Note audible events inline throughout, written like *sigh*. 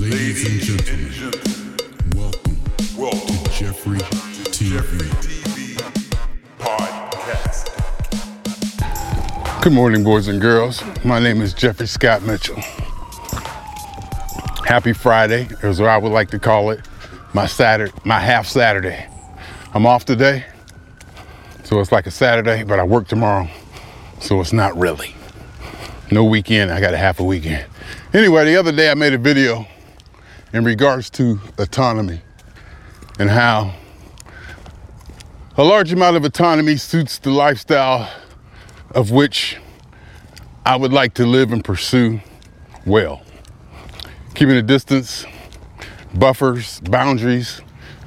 Ladies and gentlemen, welcome Welcome to Jeffrey TV. Jeffrey TV Podcast. Good morning, boys and girls. My name is Jeffrey Scott Mitchell. Happy Friday, is what I would like to call it. My Saturday, my half Saturday. I'm off today, so it's like a Saturday, but I work tomorrow, so it's not really. No weekend. I got a half a weekend. Anyway, the other day I made a video in regards to autonomy and how a large amount of autonomy suits the lifestyle of which I would like to live and pursue well. Keeping a distance, buffers, boundaries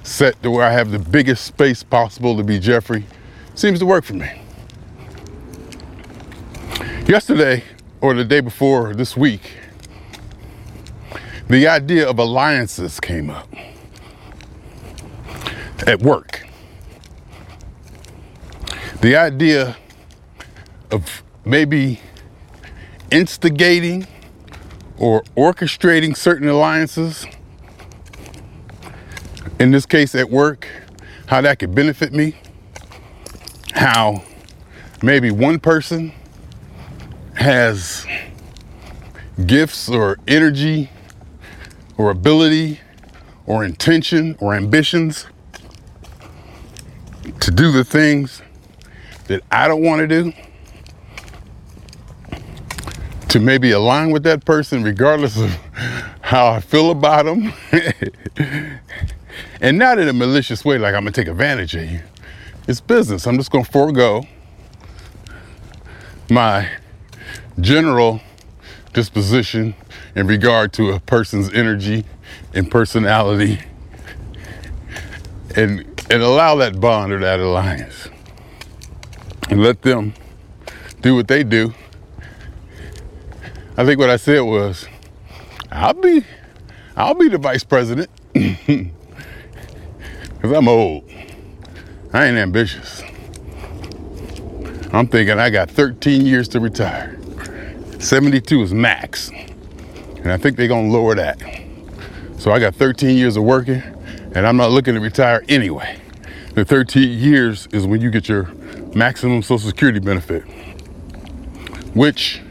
set to where I have the biggest space possible to be Jeffrey seems to work for me. Yesterday, or the day before this week, the idea of alliances came up at work. The idea of maybe instigating or orchestrating certain alliances, in this case at work, how that could benefit me, how maybe one person has gifts or energy or ability or intention or ambitions to do the things that I don't want to do, to maybe align with that person regardless of how I feel about them. *laughs* and not in a malicious way, like I'm gonna take advantage of you. It's business. I'm just gonna forego my general disposition in regard to a person's energy and personality and and allow that bond or that alliance and let them do what they do. I think what I said was, I'll be I'll be the vice president. *clears throat* Cause I'm old. I ain't ambitious. I'm thinking I got 13 years to retire. 72 is max. And I think they're gonna lower that. So I got 13 years of working and I'm not looking to retire anyway. The 13 years is when you get your maximum social security benefit, which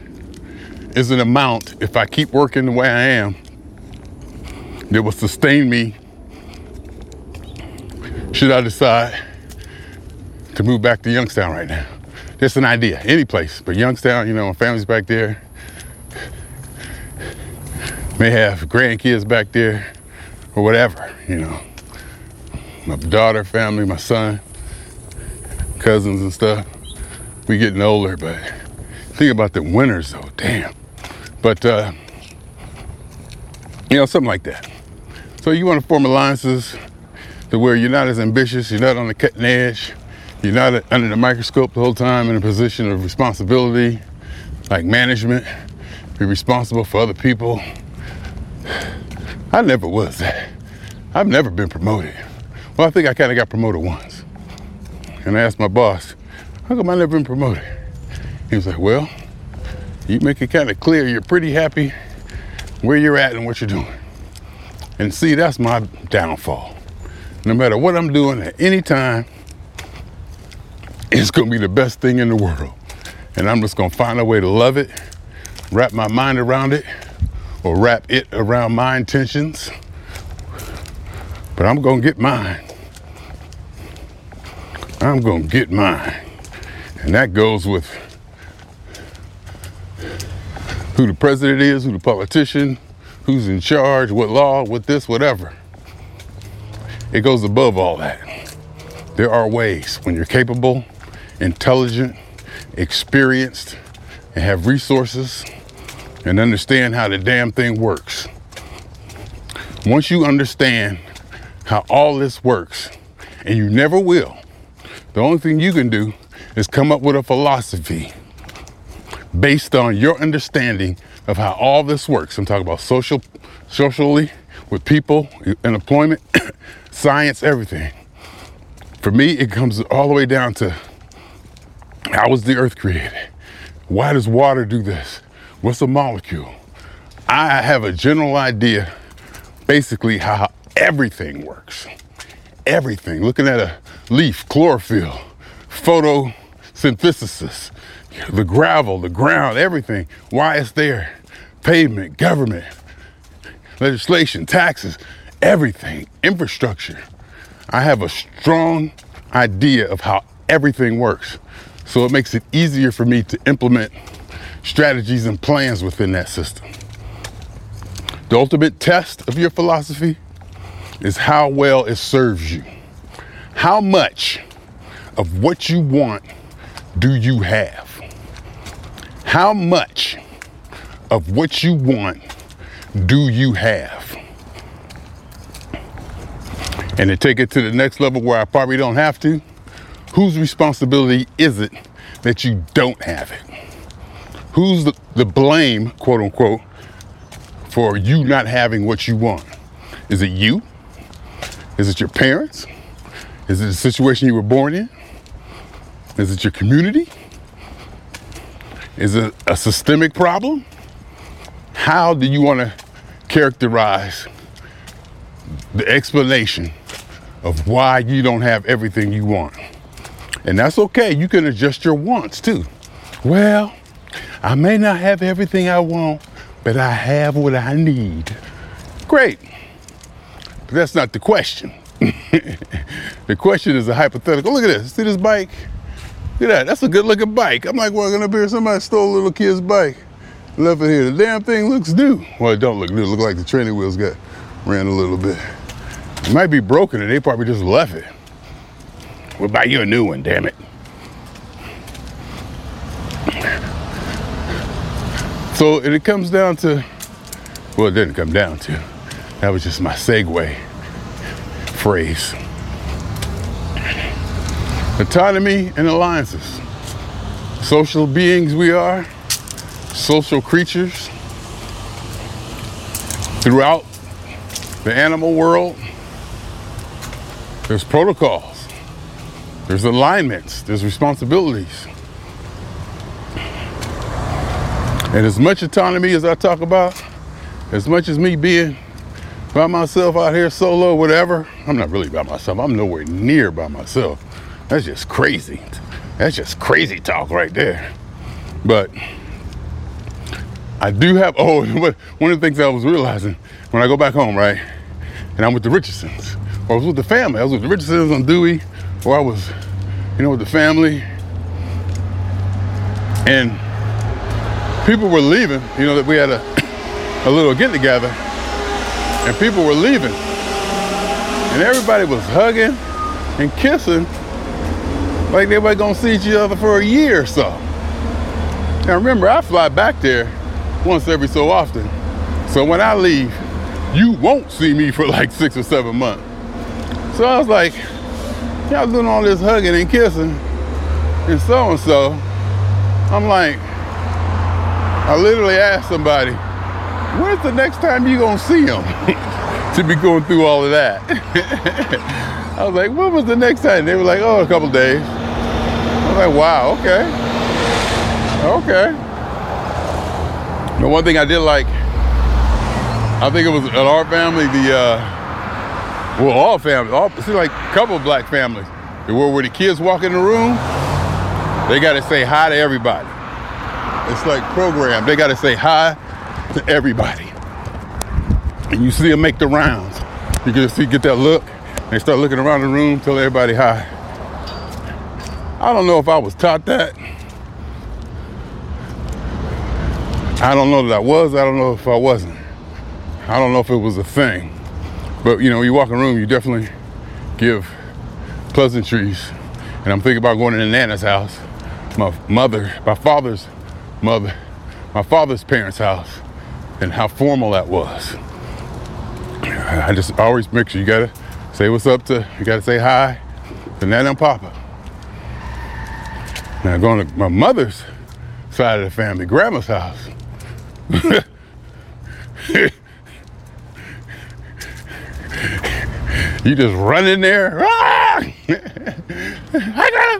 is an amount, if I keep working the way I am, that will sustain me should I decide to move back to Youngstown right now. Just an idea, any place, but Youngstown, you know, my family's back there. May have grandkids back there or whatever, you know. My daughter, family, my son, cousins and stuff. We getting older, but think about the winters though, damn. But uh, you know, something like that. So you want to form alliances to where you're not as ambitious, you're not on the cutting edge, you're not under the microscope the whole time in a position of responsibility, like management, be responsible for other people. I never was that. I've never been promoted. Well, I think I kind of got promoted once. And I asked my boss, how come I never been promoted? He was like, well, you make it kind of clear you're pretty happy where you're at and what you're doing. And see, that's my downfall. No matter what I'm doing at any time, it's gonna be the best thing in the world. And I'm just gonna find a way to love it, wrap my mind around it, or wrap it around my intentions. But I'm gonna get mine. I'm gonna get mine. And that goes with who the president is, who the politician, who's in charge, what law, what this, whatever. It goes above all that. There are ways when you're capable, intelligent, experienced, and have resources and understand how the damn thing works. Once you understand how all this works, and you never will, the only thing you can do is come up with a philosophy based on your understanding of how all this works. I'm talking about social, socially, with people, employment, *coughs* science, everything. For me, it comes all the way down to how was the earth created? Why does water do this? What's a molecule? I have a general idea basically how everything works. Everything. Looking at a leaf, chlorophyll, photosynthesis, the gravel, the ground, everything, why it's there, pavement, government, legislation, taxes, everything, infrastructure. I have a strong idea of how everything works. So it makes it easier for me to implement strategies and plans within that system. The ultimate test of your philosophy is how well it serves you. How much of what you want do you have? How much of what you want do you have? And to take it to the next level where I probably don't have to, whose responsibility is it that you don't have it? Who's the, the blame, quote unquote, for you not having what you want? Is it you? Is it your parents? Is it the situation you were born in? Is it your community? Is it a systemic problem? How do you want to characterize the explanation of why you don't have everything you want? And that's okay. You can adjust your wants too. Well, I may not have everything I want, but I have what I need. Great. But that's not the question. *laughs* the question is a hypothetical. Look at this. See this bike? Look at that. That's a good looking bike. I'm like walking up here. Somebody stole a little kid's bike. Left it here. The damn thing looks new. Well, it don't look new. It look like the training wheels got ran a little bit. It might be broken and they probably just left it. We'll buy you a new one, damn it. So it comes down to, well, it didn't come down to. That was just my segue phrase. Autonomy and alliances. Social beings we are, social creatures. Throughout the animal world, there's protocols, there's alignments, there's responsibilities. And as much autonomy as I talk about, as much as me being by myself out here solo, whatever, I'm not really by myself. I'm nowhere near by myself. That's just crazy. That's just crazy talk right there. But I do have, *laughs* oh, one of the things I was realizing when I go back home, right? And I'm with the Richardsons, or I was with the family. I was with the Richardsons on Dewey, or I was, you know, with the family. And people were leaving, you know, that we had a, a little get together, and people were leaving. And everybody was hugging and kissing like they were gonna see each other for a year or so. Now remember, I fly back there once every so often. So when I leave, you won't see me for like *laughs* six or seven months. So I was like, y'all doing all this hugging and kissing and so and so. I'm like, I literally asked somebody, when's the next time you gonna see him? *laughs* to be going through all of that. *laughs* I was like, when was the next time? They were like, oh, a couple days. I was like, wow, okay. Okay. The one thing I did like, I think it was at our family, the, uh, well, all families, all, see like a couple of black families, where, where the kids walk in the room, they gotta say hi to everybody. It's like programmed. They gotta say hi to everybody. And you see them make the rounds. You can see, get that look. They start looking around the room, tell everybody hi. I don't know if I was taught that. I don't know that I was. I don't know if I wasn't. I don't know if it was a thing. But you know, you walk in a room, you definitely give pleasantries. And I'm thinking about going to Nana's house, my mother, my father's mother, my father's parents' house, and how formal that was. I just always make sure you gotta say what's up to, you gotta say hi to Nana and Papa. Now going to my mother's side of the family, grandma's house. *laughs* you just run in there. *laughs* Ah! *coughs*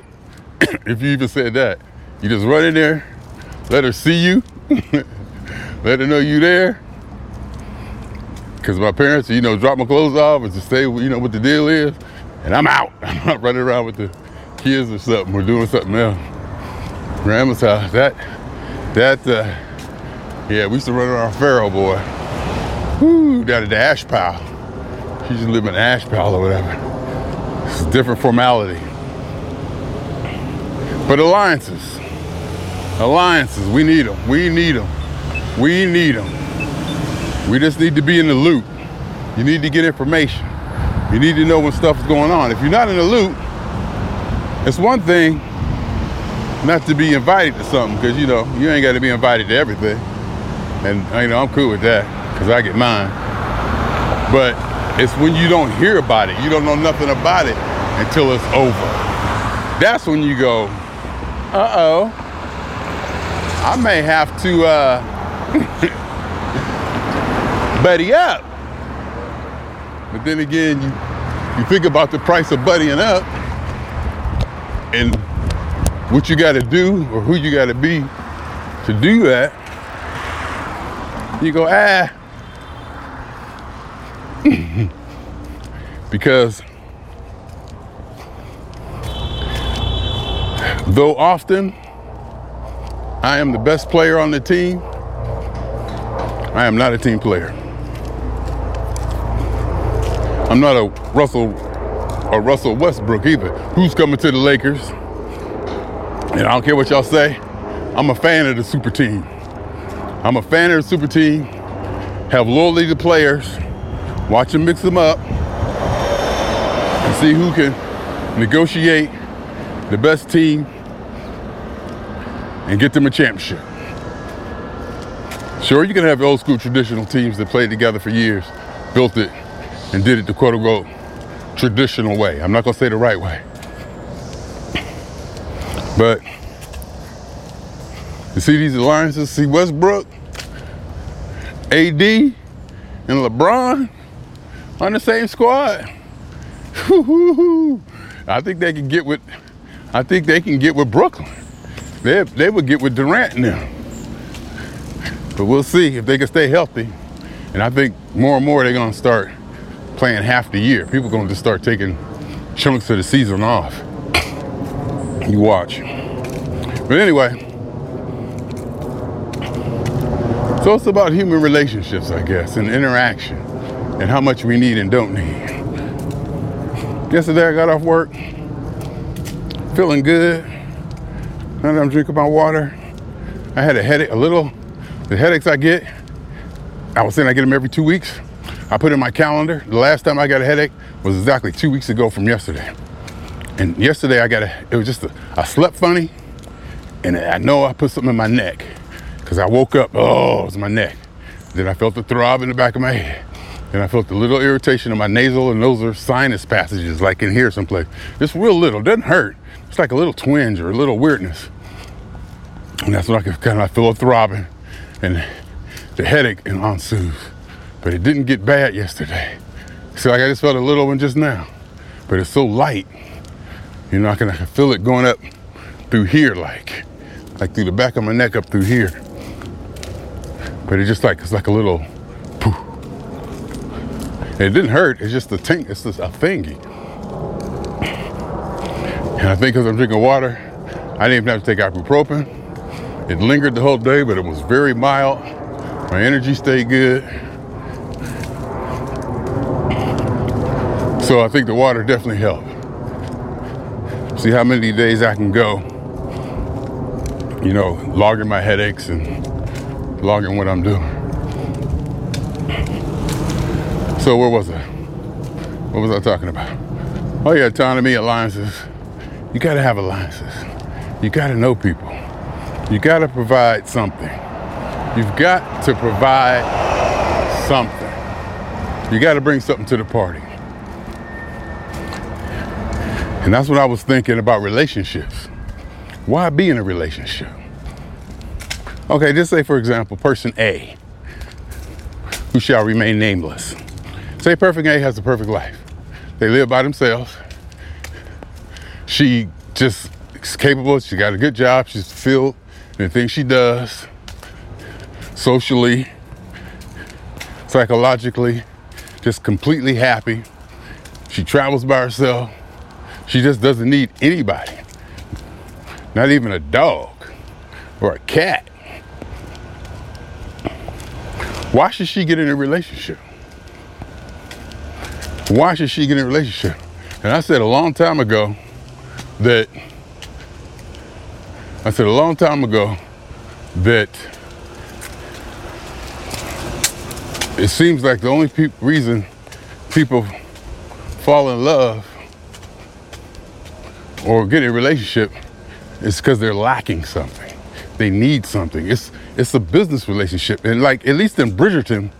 If you even said that, you just run in there, let her see you, *laughs* let her know you there, Because my parents, you know, drop my clothes off and to stay, you know, what the deal is. And I'm out. *laughs* I'm not running around with the kids or something. We're doing something else. Grandma's house. That, that, uh, yeah, we used to run around Pharaoh, boy. Whoo, down at the ash pile. She used to live in ash pile or whatever. It's a different formality. But alliances, alliances, we need them. We need them. We need them. We just need to be in the loop. You need to get information. You need to know when stuff is going on. If you're not in the loop, it's one thing not to be invited to something because you know you ain't got to be invited to everything, and you know I'm cool with that because I get mine. But it's when you don't hear about it, you don't know nothing about it until it's over. That's when you go, uh oh, I may have to uh, *laughs* buddy up. But then again, you, you think about the price of buddying up and what you got to do or who you got to be to do that. You go, ah. *laughs* because though often I am the best player on the team, I am not a team player. I'm not a Russell or Russell Westbrook either. Who's coming to the Lakers? And I don't care what y'all say. I'm a fan of the super team. I'm a fan of the super team. Have loyalty to players. Watch them mix them up. And see who can negotiate the best team and get them a championship. Sure, you can have old school traditional teams that played together for years, built it, and did it the quote unquote traditional way. I'm not gonna say the right way. But you see these alliances, see Westbrook, AD, and LeBron on the same squad. *laughs* I think they can get with I think they can get with Brooklyn. They, they would get with Durant now. But we'll see if they can stay healthy. And I think more and more they're gonna start playing half the year. People are gonna just start taking chunks of the season off. You watch. But anyway, so it's about human relationships, I guess, and interaction, and how much we need and don't need. Yesterday I got off work, feeling good. I'm drinking my water. I had a headache, a little. The headaches I get, I was saying I get them every two weeks. I put in my calendar. The last time I got a headache was exactly two weeks ago from yesterday. And yesterday I got a, it was just a, I slept funny and I know I put something in my neck because I woke up, oh, it was my neck. Then I felt the throb in the back of my head. Then I felt a little irritation in my nasal and those are sinus passages, like in here someplace. Just real little, doesn't hurt. It's like a little twinge or a little weirdness. And that's when I could kind of feel a throbbing and the headache and ensues. But it didn't get bad yesterday. So like I just felt a little one just now. But it's so light. You know, I can, I can feel it going up through here like, like through the back of my neck up through here. But it's just like, it's like a little poof. It didn't hurt, it's just a tink, it's just a thingy. And I think because I'm drinking water, I didn't even have to take ibuprofen. It lingered the whole day, but it was very mild. My energy stayed good. So I think the water definitely helped. See how many days I can go, you know, logging my headaches and logging what I'm doing. So where was I? What was I talking about? Oh yeah, autonomy, alliances. You gotta have alliances. You gotta know people. You gotta provide something. You've got to provide something. You gotta bring something to the party. And that's what I was thinking about relationships. Why be in a relationship? Okay, just say, for example, person A, who shall remain nameless. Say Perfect A has a perfect life. They live by themselves. She just is capable, she got a good job, she's fulfilled in the things she does, socially, psychologically, just completely happy. She travels by herself. She just doesn't need anybody. Not even a dog or a cat. Why should she get in a relationship? Why should she get in a relationship? And I said a long time ago that I said a long time ago that it seems like the only peop reason people fall in love or get in a relationship is because they're lacking something. They need something. It's it's a business relationship, and like at least in Bridgerton,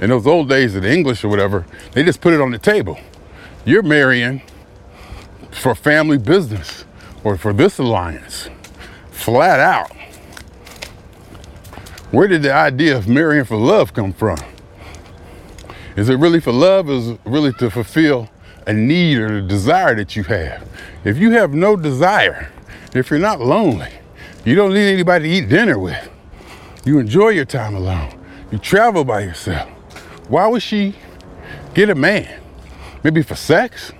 in those old days the English or whatever, they just put it on the table. You're marrying for family business or for this alliance, flat out. Where did the idea of marrying for love come from? Is it really for love? Is it really to fulfill a need or a desire that you have? If you have no desire, if you're not lonely, you don't need anybody to eat dinner with, you enjoy your time alone, you travel by yourself, why would she get a man? Maybe for sex?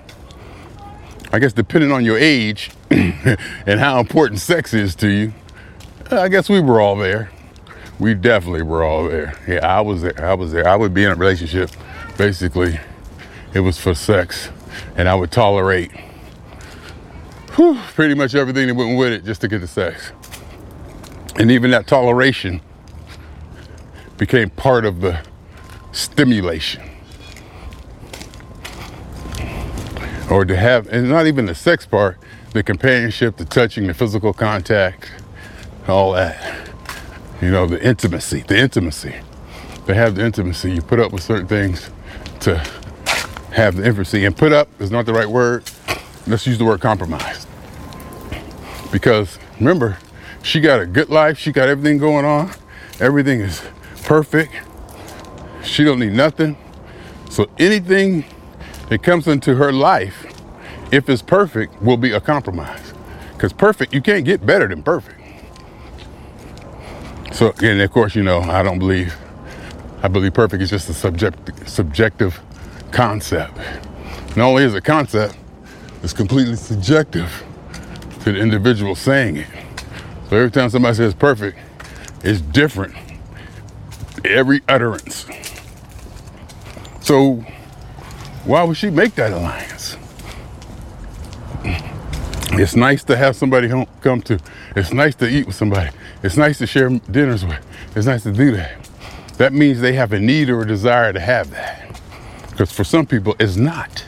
I guess depending on your age *clears throat* and how important sex is to you, I guess we were all there. We definitely were all there. Yeah, I was there. I was there. I would be in a relationship. Basically, it was for sex, and I would tolerate whew, pretty much everything that went with it just to get the sex. And even that toleration became part of the stimulation. Or to have, and not even the sex part, the companionship, the touching, the physical contact, all that. You know, the intimacy, the intimacy. To have the intimacy, you put up with certain things to have the intimacy. And put up is not the right word. Let's use the word compromise. Because remember, she got a good life, she got everything going on, everything is perfect. She don't need nothing. So anything that comes into her life, if it's perfect, will be a compromise. Because perfect, you can't get better than perfect. So, and of course, you know, I don't believe, I believe perfect is just a subject, subjective concept. Not only is it a concept, it's completely subjective to the individual saying it. So every time somebody says perfect, it's different. Every utterance. So why would she make that alliance? It's nice to have somebody come to. It's nice to eat with somebody. It's nice to share dinners with. It's nice to do that. That means they have a need or a desire to have that. Because for some people, it's not.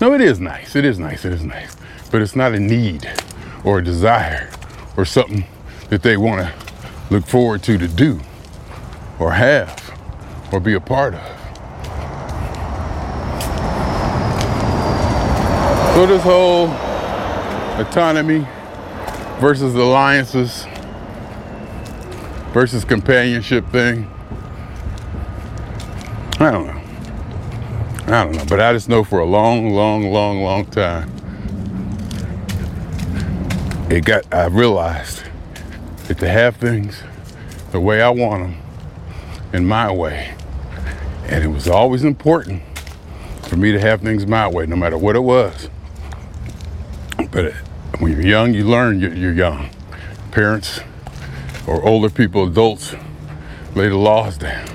No, it is nice. It is nice. It is nice. But it's not a need or a desire or something that they want to look forward to to do or have or be a part of. So this whole autonomy versus alliances versus companionship thing. I don't know. I don't know, but I just know for a long, long, long, long time, it got. I realized that to have things the way I want them, in my way, and it was always important for me to have things my way, no matter what it was. But when you're young, you learn you're, young. Parents or older people, adults, lay the laws down.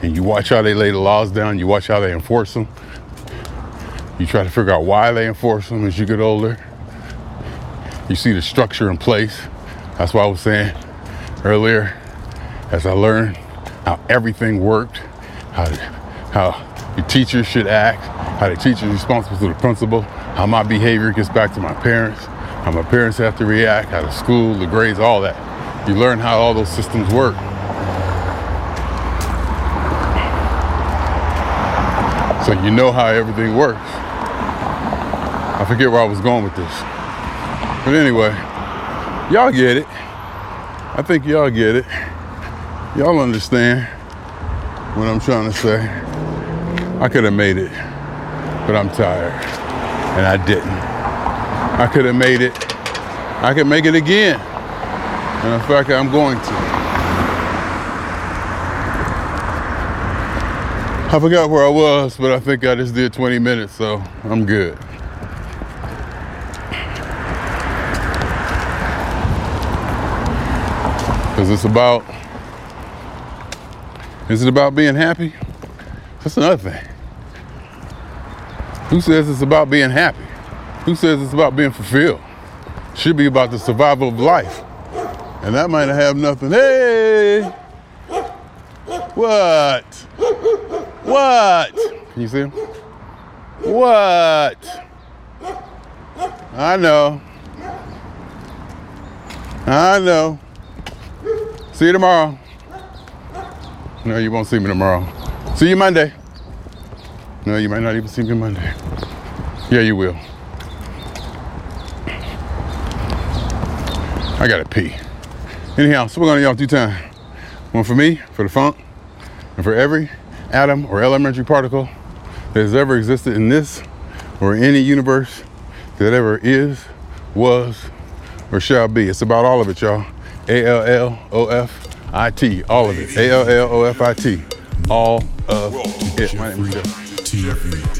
And you watch how they lay the laws down, you watch how they enforce them. You try to figure out why they enforce them as you get older. You see the structure in place. That's why I was saying earlier, as I learned how everything worked, how, how the teachers should act, how the teacher is responsible to the principal, how my behavior gets back to my parents, how my parents have to react, how the school, the grades, all that. You learn how all those systems work. So you know how everything works. I forget where I was going with this. But anyway, y'all get it. I think y'all get it. Y'all understand what I'm trying to say. I could have made it, but I'm tired. And I didn't. I could have made it. I could make it again. And in fact, I'm going to. I forgot where I was, but I think I just did 20 minutes, so I'm good. Is this about? Is it about being happy? That's another thing. Who says it's about being happy? Who says it's about being fulfilled? Should be about the survival of life. And that might have nothing. Hey! What? What? Can you see him? What? I know. I know. See you tomorrow. No, you won't see me tomorrow. See you Monday. No, you might not even see me Monday. Yeah, you will. I gotta pee. Anyhow, so we're gonna y'all two time. One for me, for the funk, and for every atom or elementary particle that has ever existed in this or any universe that ever is, was, or shall be. It's about all of it, y'all. A L L O F I T. All of it. A L L O F I T. All of it. My name is Jeff. Podcast.